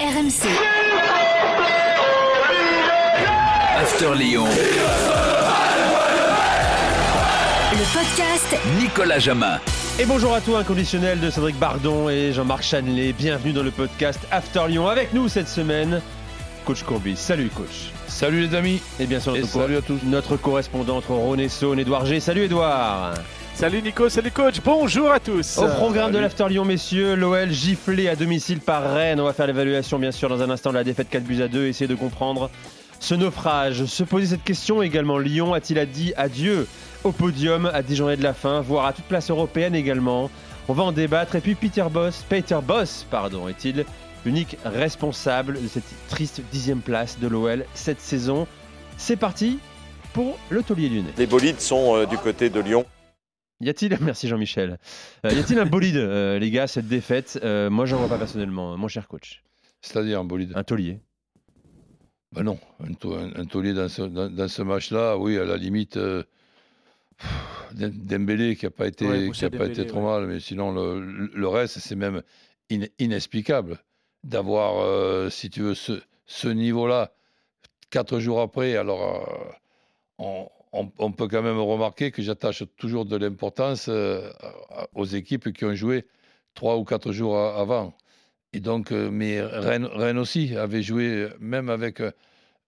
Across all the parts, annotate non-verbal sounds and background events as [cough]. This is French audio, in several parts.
RMC. After Lyon. Le podcast Nicolas Jamin. Et bonjour à tous, inconditionnel de Cédric Bardon et Jean-Marc Chanelay. Bienvenue dans le podcast After Lyon. Avec nous cette semaine, Coach Courbis. Salut coach. Salut les amis. Et bien sûr Et notre, salut à tous. notre correspondant entre Rhône et Saône, Edouard G. Salut Edouard. Salut Nico, salut coach, bonjour à tous. Au programme de l'After Lyon, messieurs, l'OL giflé à domicile par Rennes. On va faire l'évaluation, bien sûr, dans un instant de la défaite 4 buts à 2, essayer de comprendre ce naufrage. Se poser cette question également. Lyon a-t-il dit adieu au podium à 10 journées de la fin, voire à toute place européenne également? On va en débattre. Et puis Peter Boss, Peter Boss, pardon, est-il l'unique responsable de cette triste dixième place de l'OL cette saison? C'est parti pour le taulier lyonnais. Les bolides sont euh, du côté de Lyon. Y a-t-il, [laughs] merci Jean-Michel, Euh, y a-t-il un bolide, euh, les gars, cette défaite Euh, Moi, j'en vois pas personnellement, mon cher coach. C'est-à-dire un bolide? Un taulier. Ben non, un, un taulier dans ce, dans, dans ce match-là, oui, à la limite, euh, Dembélé qui n'a pas été, Ouais, qui a pas été trop ouais. mal, mais sinon le, le reste, c'est même in- inexplicable d'avoir, euh, si tu veux, ce, ce niveau-là quatre jours après. Alors, euh, on, on- peut quand même remarquer que j'attache toujours de l'importance euh, aux équipes qui ont joué trois ou quatre jours avant. Et donc, euh, mais Rennes, aussi avait joué, euh, même avec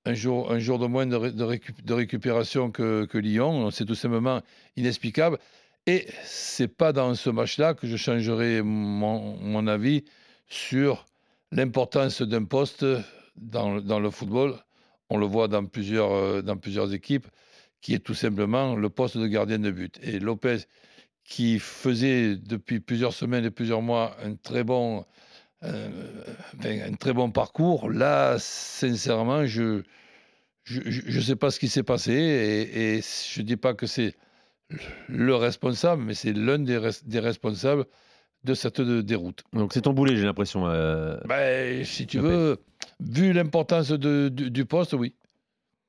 un jour, un jour de moins de, ré- de récup- de récupération que, Lyon. C'est tout simplement inexplicable. Et c'est pas dans ce match-là que je changerai mon, avis sur l'importance d'un poste dans, le- dans le football. On le voit dans plusieurs, dans plusieurs équipes, qui est tout simplement le poste de gardien de but. Et Lopez, qui faisait depuis plusieurs semaines et plusieurs mois un très bon, euh, enfin, un très bon parcours, là, sincèrement, je je ne sais pas ce qui s'est passé et, et je ne dis pas que c'est le responsable, mais c'est l'un des, res- des responsables de cette déroute. Donc c'est ton boulet, j'ai l'impression. euh. Ben, si tu veux, vu l'importance du poste, oui.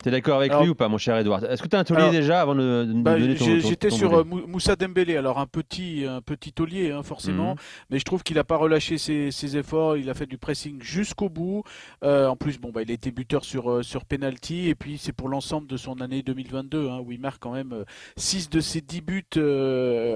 T'es d'accord avec Alors- lui ou pas, mon cher Edouard Est-ce que t'as un taulier Alors, déjà avant de, de nous Bah, donner ton, J'étais ton sur euh, Mou- Moussa Dembélé, alors un petit, un petit taulier hein, forcément, Mhm. mais je trouve qu'il n'a pas relâché ses, ses efforts, il a fait du pressing jusqu'au bout. Euh, en plus, bon, bah, il a été buteur sur, euh, sur penalty, et puis c'est pour l'ensemble de son année 2022, hein, où il marque quand même 6 de ses 10 buts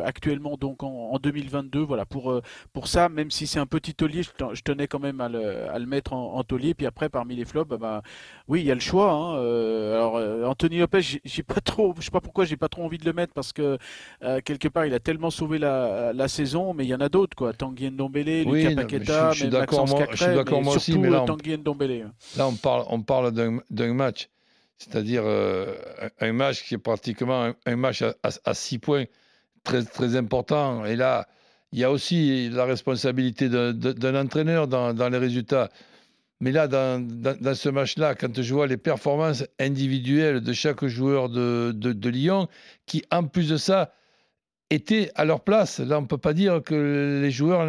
actuellement donc en, en 2022. Voilà, pour, pour ça, même si c'est un petit taulier, je tenais quand même à le, à le mettre en, en taulier. Puis après, parmi les flops, bah, bah, oui, il y a le choix. hein. Euh, alors, euh, Anthony Lopez, j'ai- pas trop, je sais pas pourquoi j'ai pas trop envie de le mettre parce que euh, quelque part, il a tellement sauvé la, la saison, mais il y en a d'autres, quoi. Tanguy Ndombele, Oui, Lucas non, Paqueta, je je suis d'accord, moi- je suis d'accord, moi aussi, mais là, on- Tanguy Ndombele. Là, on parle, on parle d'un match, c'est-à-dire un match qui est pratiquement un, match à, six points, très, très important. Et là, il y a aussi la responsabilité d'un- entraîneur dans, dans les résultats. Mais là, dans, ce match-là, quand je vois les performances individuelles de chaque joueur de, Lyon, qui en plus de ça étaient à leur place, là, on ne peut pas dire que les joueurs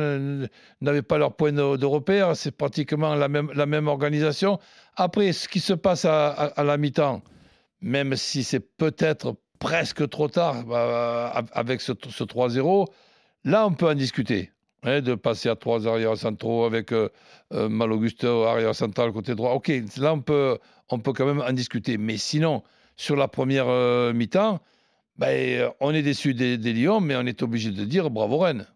n'avaient pas leur point de, repère, c'est pratiquement la même, organisation. Après, ce qui se passe à, la mi-temps, même si c'est peut-être presque trop tard bah, avec ce 3-0, là, on peut en discuter. Hein, de passer à trois arrières centraux avec euh, euh, Malo-Gusto, arrière central, côté droit. OK, là, on peut, on peut quand même en discuter. Mais sinon, sur la première euh, mi-temps, ben, on est déçu des, des Lions, mais on est obligé de dire bravo Rennes.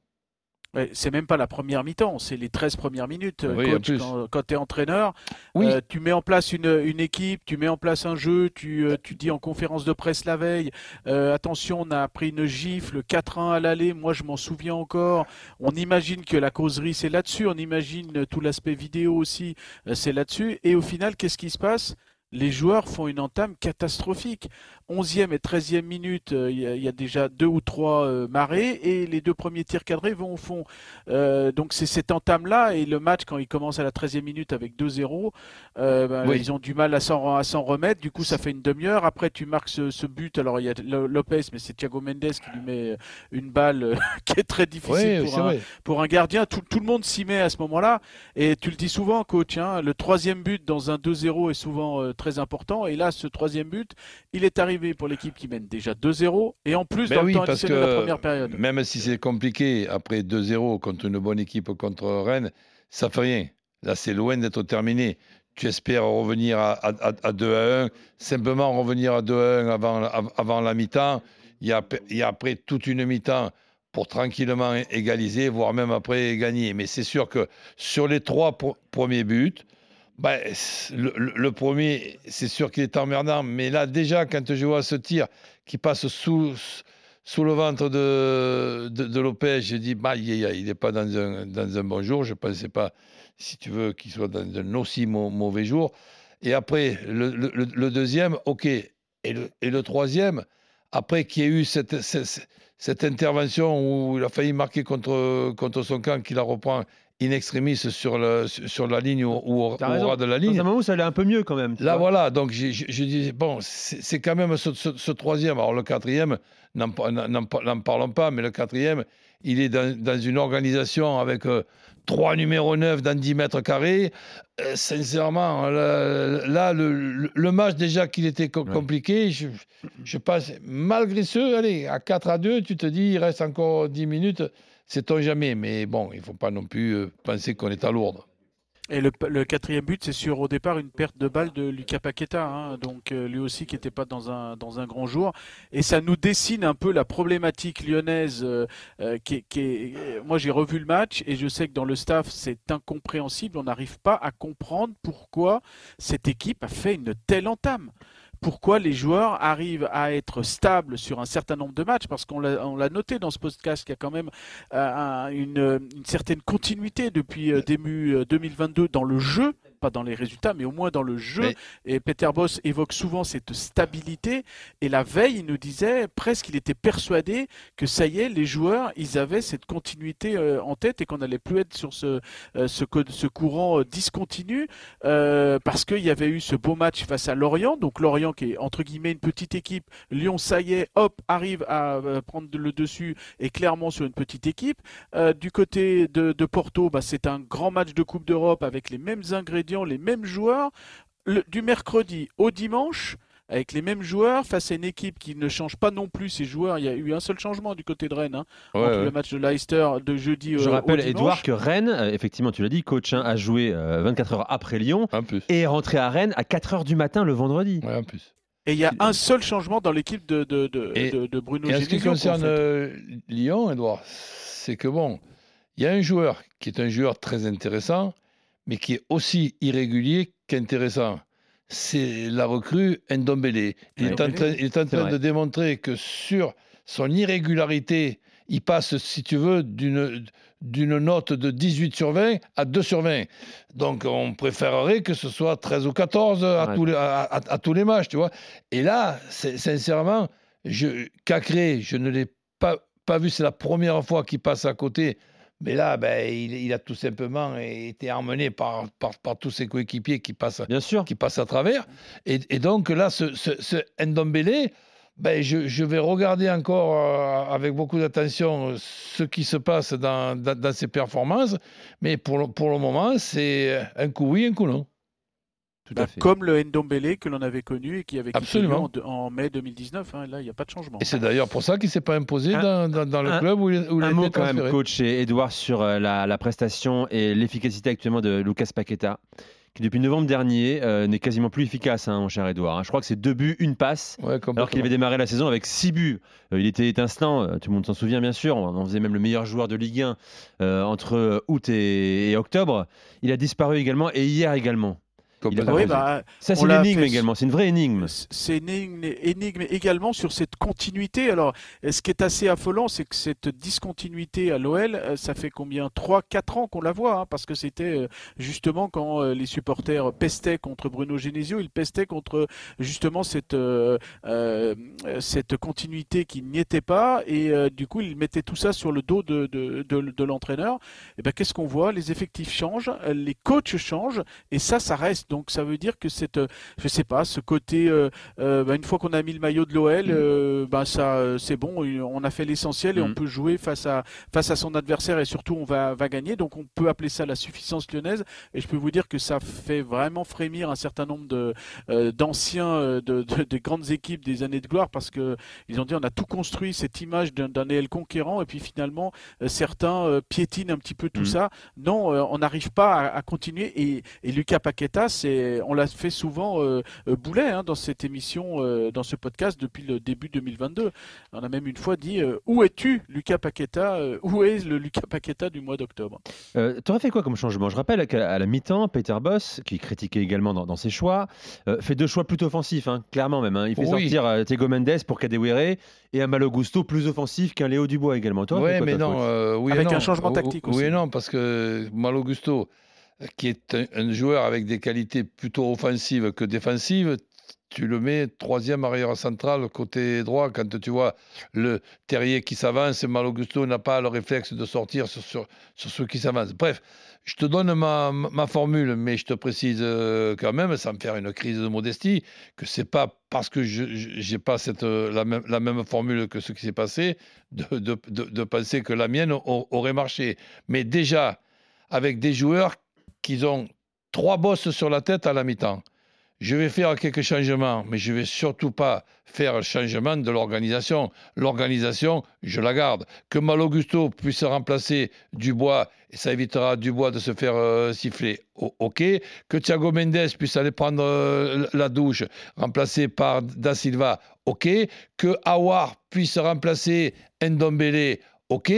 C'est même pas la première mi-temps, c'est les 13 premières minutes. Oui, coach, plus. quand, tu es entraîneur, Oui. euh, tu mets en place une, une équipe, tu mets en place un jeu, tu, euh, tu dis en conférence de presse la veille, euh, attention, on a pris une gifle, 4-1 à l'aller, moi je m'en souviens encore. On imagine que la causerie c'est là-dessus, on imagine tout l'aspect vidéo aussi, euh, c'est là-dessus. Et au final, qu'est-ce qui se passe? Les joueurs font une entame catastrophique. 11e et 13e minute, euh, il y, y a déjà deux ou trois euh, marées et les deux premiers tirs cadrés vont au fond. Euh, donc c'est cette entame-là et le match, quand il commence à la 13e minute avec 2-0, euh, Oui. ils ont du mal à s'en à s'en remettre. Du coup, ça fait une demi-heure. Après, tu marques ce, ce but. Alors, il y a Lo- Lopez, mais c'est Thiago Mendes qui lui met une balle [laughs] qui est très difficile Oui, pour un, pour un gardien, tout, tout le monde s'y met à ce moment-là. Et tu le dis souvent, coach, hein, le troisième but dans un 2-0 est souvent très important. Et là, ce troisième but, il est arrivé pour l'équipe qui mène déjà 2-0. Et en plus, Ben dans oui, le temps parce de la première période. même si c'est compliqué, après 2-0 contre une bonne équipe contre Rennes, ça fait rien. Là, c'est loin d'être terminé. Tu espères revenir à, à, à 2 à 1, simplement revenir à 2 à 1 avant, avant la mi-temps. Il y, a, il y a après toute une mi-temps pour tranquillement égaliser, voire même après gagner. Mais c'est sûr que sur les trois premiers buts, ben, le, premier, c'est sûr qu'il est emmerdant. Mais là, déjà, quand je vois ce tir qui passe sous, sous le ventre de, de, de Lopez, je dis, bah, il n'est pas dans un, dans un bon jour. Je ne pensais pas, si tu veux, qu'il soit dans un aussi mauvais jour. Et après, le, le, deuxième, OK. Et le, et le troisième, après qu'il y ait eu cette, cette, cette, intervention où il a failli marquer contre, contre son camp, qu'il la reprend in extremis sur, le, sur la ligne ou, ou au ras de la ligne. Dans un moment où ça allait un peu mieux quand même. Là, vois. voilà, donc je, je, je disais, bon, c'est quand même ce, ce, ce, troisième. Alors le quatrième, n'en parlons pas, mais le quatrième, il est dans, dans une organisation avec euh, trois numéros 9 dans 10 mètres carrés. Euh, sincèrement, là, là le, le, match déjà qu'il était co ouais. compliqué, je, je passe, malgré ce, allez, à 4 à 2, tu te dis, il reste encore 10 minutes, c'est-on jamais. Mais bon, il ne faut pas non plus euh, penser qu'on est à lourdes. Et le, quatrième but, c'est sur au départ une perte de balle de Lucas Paqueta, hein, donc euh, lui aussi qui n'était pas dans un, dans un grand jour. Et ça nous dessine un peu la problématique lyonnaise. Euh, qui est... Moi, j'ai revu le match et je sais que dans le staff, c'est incompréhensible. On n'arrive pas à comprendre pourquoi cette équipe a fait une telle entame pourquoi les joueurs arrivent à être stables sur un certain nombre de matchs, parce qu'on l'a noté dans ce podcast qu'il y a quand même euh, une, une, certaine continuité depuis euh, début 2022 dans le jeu pas dans les résultats, mais au moins dans le jeu. Mais... Et Peter Boss évoque souvent cette stabilité. Et la veille, il nous disait presque qu'il était persuadé que ça y est, les joueurs, ils avaient cette continuité euh, en tête et qu'on n'allait plus être sur ce, euh, ce, ce, courant euh, discontinu parce qu'il y avait eu ce beau match face à Lorient. Donc Lorient qui est entre guillemets une petite équipe. Lyon, ça y est, hop, arrive à prendre le dessus et clairement sur une petite équipe. Du côté de, de Porto, bah, c'est un grand match de Coupe d'Europe avec les mêmes ingrédients les mêmes joueurs le, du mercredi au dimanche avec les mêmes joueurs face à une équipe qui ne change pas non plus ses joueurs. Il y a eu un seul changement du côté de Rennes hein, ouais, entre ouais. le match de Leicester de jeudi. Je euh, rappelle, Edouard, que Rennes, euh, effectivement, tu l'as dit, coach hein, a joué euh, 24 heures après Lyon et est rentré à Rennes à 4 heures du matin le vendredi. Ouais, en plus. Et il y a un seul changement dans l'équipe de, de, de, et, de, de Bruno Et en ce qui concerne euh, Lyon, Edouard, c'est que bon, il y a un joueur qui est un joueur très intéressant, mais qui est aussi irrégulier qu'intéressant. C'est la recrue Ndombele. Il, est en train, il est en train de démontrer que sur son irrégularité, il passe, si tu veux, d'une d'une note de 18 sur 20 à 2 sur 20. Donc on préférerait que ce soit 13 ou 14 à, ouais. tous, les, à, à, à tous les matchs, tu vois. Et là, sincèrement, je, Cacré, je ne l'ai pas, pas vu, c'est la première fois qu'il passe à côté mais là, ben, il, il, a tout simplement été emmené par, par, par tous ses coéquipiers qui passent, Bien sûr. qui passent à travers. Et, et donc là, ce, ce, ce Ndombele, ben, je, je, vais regarder encore euh, avec beaucoup d'attention ce qui se passe dans, dans, dans, ses performances. Mais pour le, pour le moment, c'est un coup oui, un coup non. Bah, comme le Ndombele que l'on avait connu et qui avait quitté en, en, mai 2019. Hein, là, il n'y a pas de changement. Et c'est d'ailleurs pour ça qu'il ne s'est pas imposé un, dans, dans, dans, le un, club où il, où un il mot quand même, coach et Edouard, sur euh, la, la prestation et l'efficacité actuellement de Lucas Paqueta qui depuis novembre dernier euh, n'est quasiment plus efficace, hein, mon cher Edouard. Hein. Je crois que c'est deux buts, une passe, ouais, alors qu'il avait démarré la saison avec six buts. Euh, il était étincelant, euh, tout le monde s'en souvient bien sûr. On en faisait même le meilleur joueur de Ligue 1 euh, entre août et, et octobre. Il a disparu également et hier également. Oui, bah, ça, c'est une énigme fait... également, c'est une vraie énigme. C'est une énigme également sur cette continuité. Alors, ce qui est assez affolant, c'est que cette discontinuité à l'OL, euh, ça fait combien? 3-4 ans qu'on la voit, hein, parce que c'était euh, justement quand euh, les supporters pestaient contre Bruno Genesio, ils pestaient contre justement cette, euh, cette continuité qui n'y était pas, et euh, du coup, ils mettaient tout ça sur le dos de, de, de, de l'entraîneur. Et ben, qu'est-ce qu'on voit? Les effectifs changent, les coachs changent, et ça, ça reste Donc ça veut dire que cette, euh, je sais pas, ce côté, euh, euh, bah, une fois qu'on a mis le maillot de l'OL, Mm. bah ça, c'est bon, on a fait l'essentiel et on Mm. peut jouer face à face à son adversaire et surtout on va va gagner. Donc on peut appeler ça la suffisance lyonnaise. Et je peux vous dire que ça fait vraiment frémir un certain nombre de d'anciens de, de, des grandes équipes des années de gloire parce que ils ont dit on a tout construit cette image d'un EL conquérant et puis finalement certains piétinent un petit peu tout Mm. ça. Non, on n'arrive pas à, à continuer et, et Lucas Paqueta, c'est, on l'a fait souvent euh, boulet hein, dans cette émission, euh, dans ce podcast depuis le début 2022. On a même une fois dit euh, où es-tu, Lucas Paqueta euh, Où est le Lucas Paqueta du mois d'octobre? Euh, T'aurais fait quoi comme changement? Je rappelle qu'à à la mi-temps, Peter Boss, qui critiquait également dans, dans ses choix, euh, fait deux choix plutôt offensifs, hein, clairement même. hein. Il fait Oui. sortir euh, Tego Mendes pour Kadewere et un Malo Gusto plus offensif qu'un Léo Dubois également. Toi, Oui, quoi, mais non, euh, oui Avec non. un changement Oui- tactique Oui aussi. et non, parce que Malo Gusto, qui est un, joueur avec des qualités plutôt offensives que défensives, tu le mets troisième arrière central côté droit quand tu vois le Terrier qui s'avance, Malo Gusto n'a pas le réflexe de sortir sur, sur, sur ceux qui s'avancent. Bref, je te donne ma, ma formule, mais je te précise euh, quand même, sans me faire une crise de modestie, que c'est pas parce que je n'ai pas cette, euh, la, même, la même formule que ce qui s'est passé de, de, de, penser que la mienne au- aurait marché. Mais déjà, avec des joueurs qui ont trois bosses sur la tête à la mi-temps. Je vais faire quelques changements, mais je vais surtout pas faire un changement de l'organisation. L'organisation, je la garde. Que Malo Gusto puisse remplacer Dubois, ça évitera Dubois de se faire euh, siffler, ok. Que Thiago Mendes puisse aller prendre euh, la douche, remplacé par Da Silva, ok. Que Awar puisse remplacer Ndombele, ok.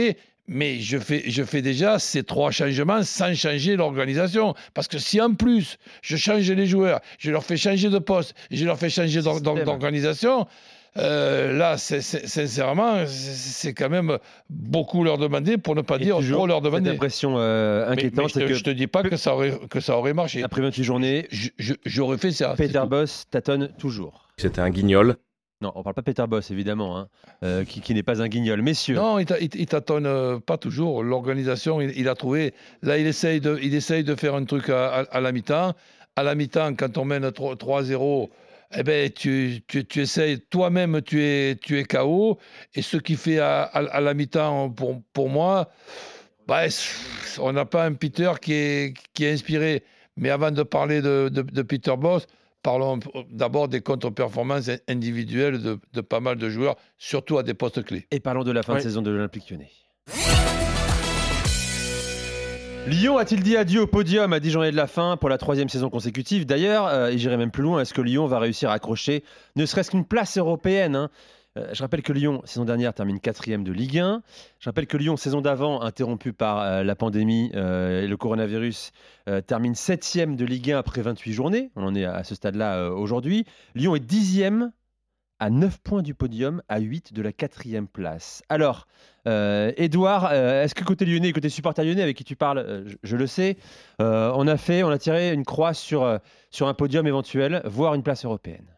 Mais je fais, je fais déjà ces trois changements sans changer l'organisation. Parce que si en plus je change les joueurs, je leur fais changer de poste, je leur fais changer d'organisation, euh, là, sincèrement, c'est- quand même beaucoup leur demander, pour ne pas Et dire toujours trop leur Cette demander. impression euh, Mais- mais inquiétante, je, c'est te, que je te dis pas que ça aurait, que ça aurait marché. après 28 journées, J'aurais fait ça. Peter. Boss tâtonne toujours. C'était un guignol. Non, on parle pas Peter Boss, évidemment, hein, euh, qui, qui n'est pas un guignol. Messieurs, Non, il il il tâtonne euh, pas toujours. L'organisation, il, a trouvé. Là, il essaye de, il essaye de faire un truc à, la mi-temps. À la mi-temps, quand on mène 3 3-0, eh ben, tu, tu, tu essayes, toi-même, tu es, tu es KO. Et ce qui fait à, la mi-temps, pour, pour moi, bah, on n'a pas un Peter qui est, qui est inspiré. Mais avant de parler de, de- de Peter Boss, parlons d'abord des contre-performances individuelles de, de pas mal de joueurs, surtout à des postes clés. et parlons de la fin de saison de l'Olympique lyonnais. Lyon a-t-il dit adieu au podium à 10 journées de la fin pour la troisième saison consécutive? D'ailleurs, euh, et j'irai même plus loin, est-ce que Lyon va réussir à accrocher ne serait-ce qu'une place européenne hein? Euh, Je rappelle que Lyon, saison dernière, termine quatrième de Ligue 1. Je rappelle que Lyon, saison d'avant, interrompue par euh, la pandémie euh, et le coronavirus, termine septième de Ligue 1 après 28 journées. On en est à ce stade-là aujourd'hui. Lyon est dixième à 9 points du podium, à 8 de la quatrième place. Alors, Edouard, est-ce que côté lyonnais, côté supporter lyonnais avec qui tu parles, je, je le sais, on a fait, on a tiré une croix sur, sur un podium éventuel, voire une place européenne?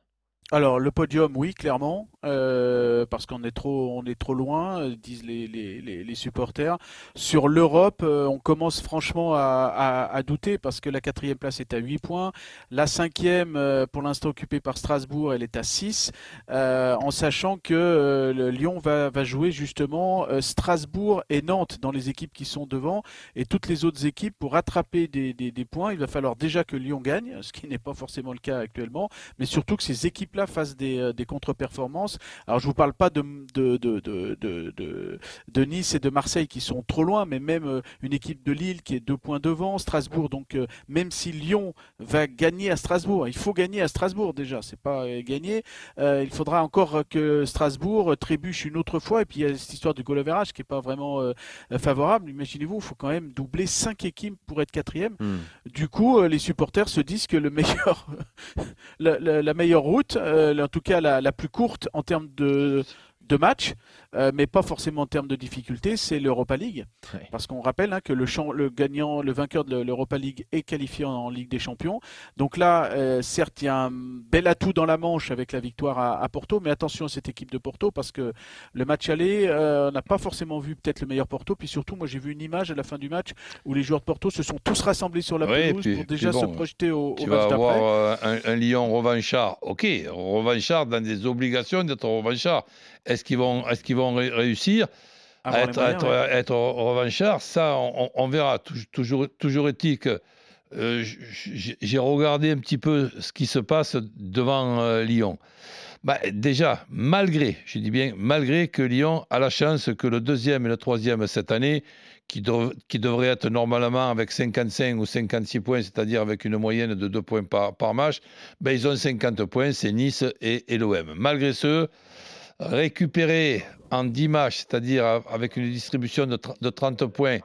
Alors le podium, oui, clairement, euh, parce qu'on est trop, on est trop loin, euh, disent les, les, les, supporters. Sur l'Europe, euh, on commence franchement à, à, douter parce que la quatrième place est à 8 points, la cinquième, pour l'instant occupée par Strasbourg, elle est à 6, euh, en sachant que Lyon va, va jouer justement Strasbourg et Nantes dans les équipes qui sont devant, et toutes les autres équipes pour rattraper des, des, des points, il va falloir déjà que Lyon gagne, ce qui n'est pas forcément le cas actuellement, mais surtout que ces équipes-là fassent des, euh, des contre-performances. Alors je vous parle pas de, de, de, de, de, de- de Nice et de Marseille qui sont trop loin, mais même euh, une équipe de Lille qui est deux points devant, Strasbourg. Donc euh, même si Lyon va gagner à Strasbourg, il faut gagner à Strasbourg déjà, c'est pas gagné. Euh, il faudra encore que Strasbourg trébuche une autre fois. Et puis il y a cette histoire du goal average qui est pas vraiment euh, favorable. Imaginez-vous, il faut quand même doubler cinq équipes pour être quatrième. Du coup, les supporters se disent que le meilleur, [laughs] la, la- la meilleure route, euh, en tout cas la, la plus courte en termes de, de match, euh, mais pas forcément en termes de difficulté, c'est l'Europa League. Ouais. Parce qu'on rappelle hein, que le, champ- le gagnant, le vainqueur de l'Europa League est qualifié en, en Ligue des Champions. Donc là, euh, certes, il y a un bel atout dans la manche avec la victoire à, à Porto, mais attention à cette équipe de Porto parce que le match aller, euh, on n'a pas forcément vu peut-être le meilleur Porto. Puis surtout, moi j'ai vu une image à la fin du match où les joueurs de Porto se sont tous rassemblés sur la pelouse pour déjà bon, se projeter au, au Tu match vas d'après. avoir un, un Lyon revanchard. Ok, revanchard dans des obligations d'être revanchard. Est-ce qu'ils vont, est qu'ils vont ré- réussir à être, moyens, être, ouais. être revanchard? Ça, on, verra. Tou- Toujours, toujours est-il que euh, j'ai regardé un petit peu ce qui se passe devant euh, Lyon. Bah, déjà, malgré, je dis bien malgré que Lyon a la chance que le deuxième et le troisième cette année, qui, dev- qui devraient être normalement avec 55 ou 56 points, c'est-à-dire avec une moyenne de 2 points par, par match, ben, ils ont 50 points, c'est Nice et, et l'OM. Malgré ce, récupérer en 10 matchs, c'est-à-dire avec une distribution de, tr- de 30 points,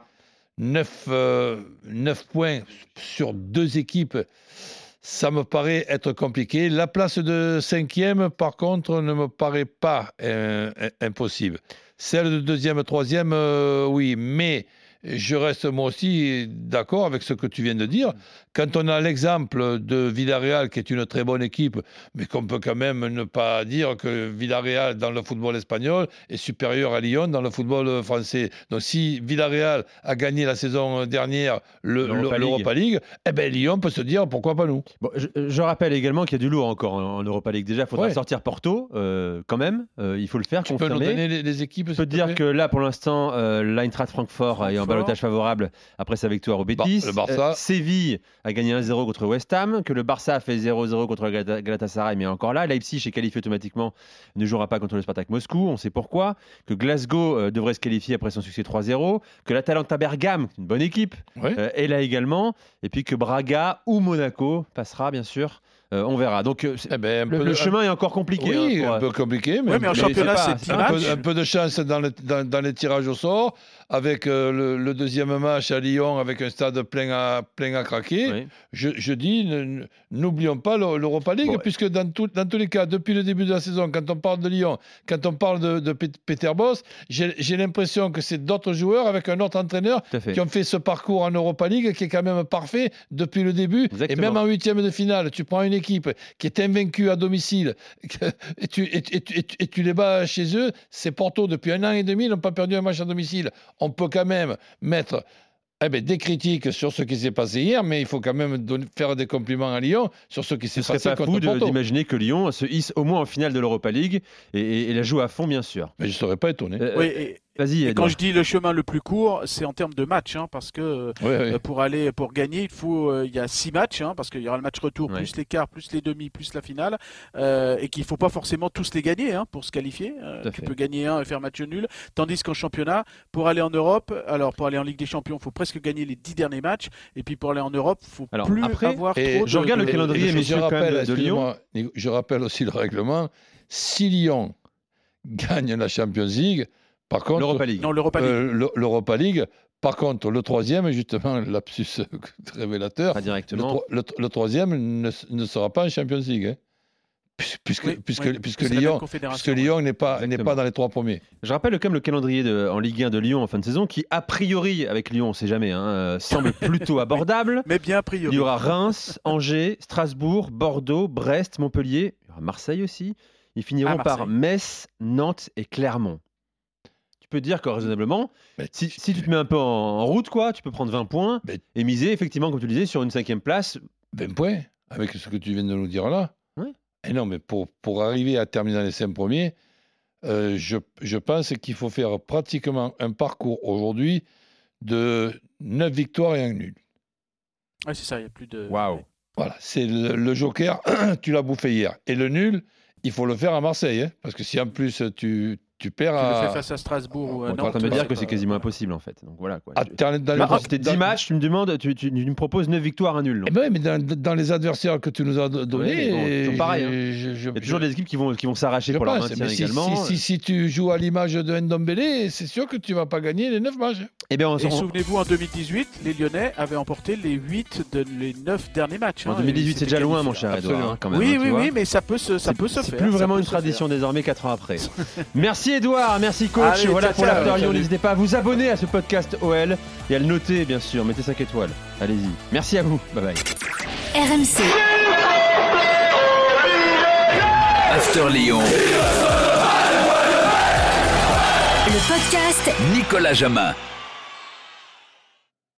9, euh, 9 points sur deux équipes, ça me paraît être compliqué. La place de cinquième, par contre, ne me paraît pas euh, impossible. Celle de deuxième, troisième, euh, oui, mais je reste moi aussi d'accord avec ce que tu viens de dire. Quand on a l'exemple de Villarreal, qui est une très bonne équipe, mais qu'on peut quand même ne pas dire que Villarreal dans le football espagnol est supérieur à Lyon dans le football français. Donc si Villarreal a gagné la saison dernière le- L'Europa le- l'Europa League, eh ben Lyon peut se dire pourquoi pas nous. Bon, je, je rappelle également qu'il y a du lourd encore en, en Europa League. Déjà, il faudra Ouais. sortir Porto, euh, quand même. Euh, il faut le faire, Tu peux nous confirmer. donner les, les équipes Je peux te dire que là, pour l'instant, euh, l'Eintracht Francfort est en. Balotage favorable après sa victoire au Betis. le Barça. Euh, Séville a gagné 1-0 contre West Ham, que le Barça a fait 0-0 contre le Galata- Galatasaray, mais encore là. Leipzig est qualifié automatiquement, ne jouera pas contre le Spartak Moscou, on sait pourquoi. Que Glasgow euh, devrait se qualifier après son succès 3-0. Que l'Atalanta Bergame, une bonne équipe, Ouais. euh, est là également. Et puis que Braga ou Monaco passera, bien sûr. Euh, on verra. Donc euh, Eh ben, le, peu le de- chemin est encore compliqué. Oui, hein, pour, un peu compliqué, mais, Ouais, mais en mais championnat, c'est pas- c'est c'est 10 un, peu, matchs. un peu de chance dans, le- dans- dans les tirages au sort, avec euh, le, le deuxième match à Lyon, avec un stade plein à, plein à craquer. Oui. Je, je dis, n'oublions pas l'Eu- l'Europa League, Bon, puisque dans, tout- dans tous les cas, depuis le début de la saison, quand on parle de Lyon, quand on parle de, de Pet- Peter Boss, j'ai l'impression que c'est d'autres joueurs avec un autre entraîneur qui ont fait ce parcours en Europa League qui est quand même parfait depuis le début. Exactement. Et même en huitième de finale, tu prends une équipe qui est invaincue à domicile et tu, et, tu- et tu- et tu- et tu les bats chez eux. C'est Porto, depuis un an et demi, ils n'ont pas perdu un match à domicile. On peut quand même mettre eh ben, des critiques sur ce qui s'est passé hier, mais il faut quand même donner- faire des compliments à Lyon sur ce qui s'est serait passé pas contre fou de- Porto. d'imaginer que Lyon se hisse au moins en finale de l'Europa League et, et- et la joue à fond, bien sûr. Mais je ne serais pas étonné. Euh, Oui, et- Vas-y, Et quand je dis le chemin le plus court, c'est en termes de match, hein, parce que euh, Ouais, pour aller, pour gagner, il faut, euh, il y a six matchs, hein, parce qu'il y aura le match retour, Ouais. plus les quarts, plus les demi, plus la finale, euh, et qu'il faut pas forcément tous les gagner hein, pour se qualifier. Euh, tu fait. peux gagner un et faire match nul, tandis qu'en championnat, pour aller en Europe, alors pour aller en Ligue des Champions, il faut presque gagner les dix derniers matchs, et puis pour aller en Europe, il faut Alors, plus après, avoir et trop. je de- regarde le calendrier, je- je rappelle, de- Je rappelle aussi le règlement. Si Lyon gagne la Champions League, par contre, l'Europa League. Non, l'Europa League. Euh, le- L'Europa League. Par contre, le troisième, justement, [laughs] lapsus [laughs] révélateur, Pas le, directement. le tro- le troisième ne, ne sera pas en Champions League. hein. Puis- Puisque, Oui, puisque, oui, puisque c'est la même Lyon, puisque n'est pas, n'est Exactement. pas dans les trois premiers. Je rappelle quand même le calendrier de- en Ligue 1 de Lyon en fin de saison qui, a priori, avec Lyon, on ne sait jamais, hein, euh, semble plutôt [laughs] abordable. Mais bien a Il priori. y aura Reims, Angers, Strasbourg, Bordeaux, Brest, Montpellier. Il y aura Marseille aussi. Ils finiront Ah, par. Metz, Nantes et Clermont. Peux dire que raisonnablement, si, si tu te mets un peu en, en route, quoi, tu peux prendre 20 points et miser, effectivement, comme tu le disais, sur une cinquième place. 20 points, avec ce que tu viens de nous dire là. Oui. Et non, mais pour, pour arriver à terminer dans les cinq premiers, euh, je, je pense qu'il faut faire pratiquement un parcours aujourd'hui de 9 victoires et un nul. Ouais, c'est ça, il y a plus de. Waouh. Voilà, c'est le, le joker, [clears throat] tu l'as bouffé hier. Et le nul, il faut le faire à Marseille, hein, parce que si en plus tu, tu perds Tu le à, fais face à Strasbourg ou à On est en Nantes. train de me ouais, dire que c'est quasiment impossible, en fait. Donc voilà, quoi. à dans Là, les- c'était 10 dans- matchs, tu me demandes, tu, tu- tu me proposes 9 victoires, un nul. Eh ben oui, mais dans, dans les adversaires que tu nous as do- donnés, mais bon, pareil, hein. je- je- je- Il y a toujours des équipes qui vont, qui vont s'arracher pour leur pense, maintien mais si, également. si, si- si tu joues à l'image de Ndombele, c'est sûr que tu vas pas gagner les 9 matchs. Eh bien, on, Et souvenez-vous, en 2018, les Lyonnais avaient emporté les 8 de les 9 derniers matchs. en hein, 2018, et c'est c'était déjà loin, mon cher Absolument. Edouard, quand même. Oui, hein, oui, oui, mais ça peut se, ça C'est- peut se faire. C'est plus vraiment une tradition désormais 4 ans après. [laughs] Merci Merci Edouard, merci coach. Allez, voilà pour l'After Lyon. N'hésitez pas à vous abonner à ce podcast OL et à le noter, bien sûr. Mettez 5 étoiles. Allez-y. Merci à vous. Bye bye. RMC, After Lyon. le podcast Nicolas Jamin.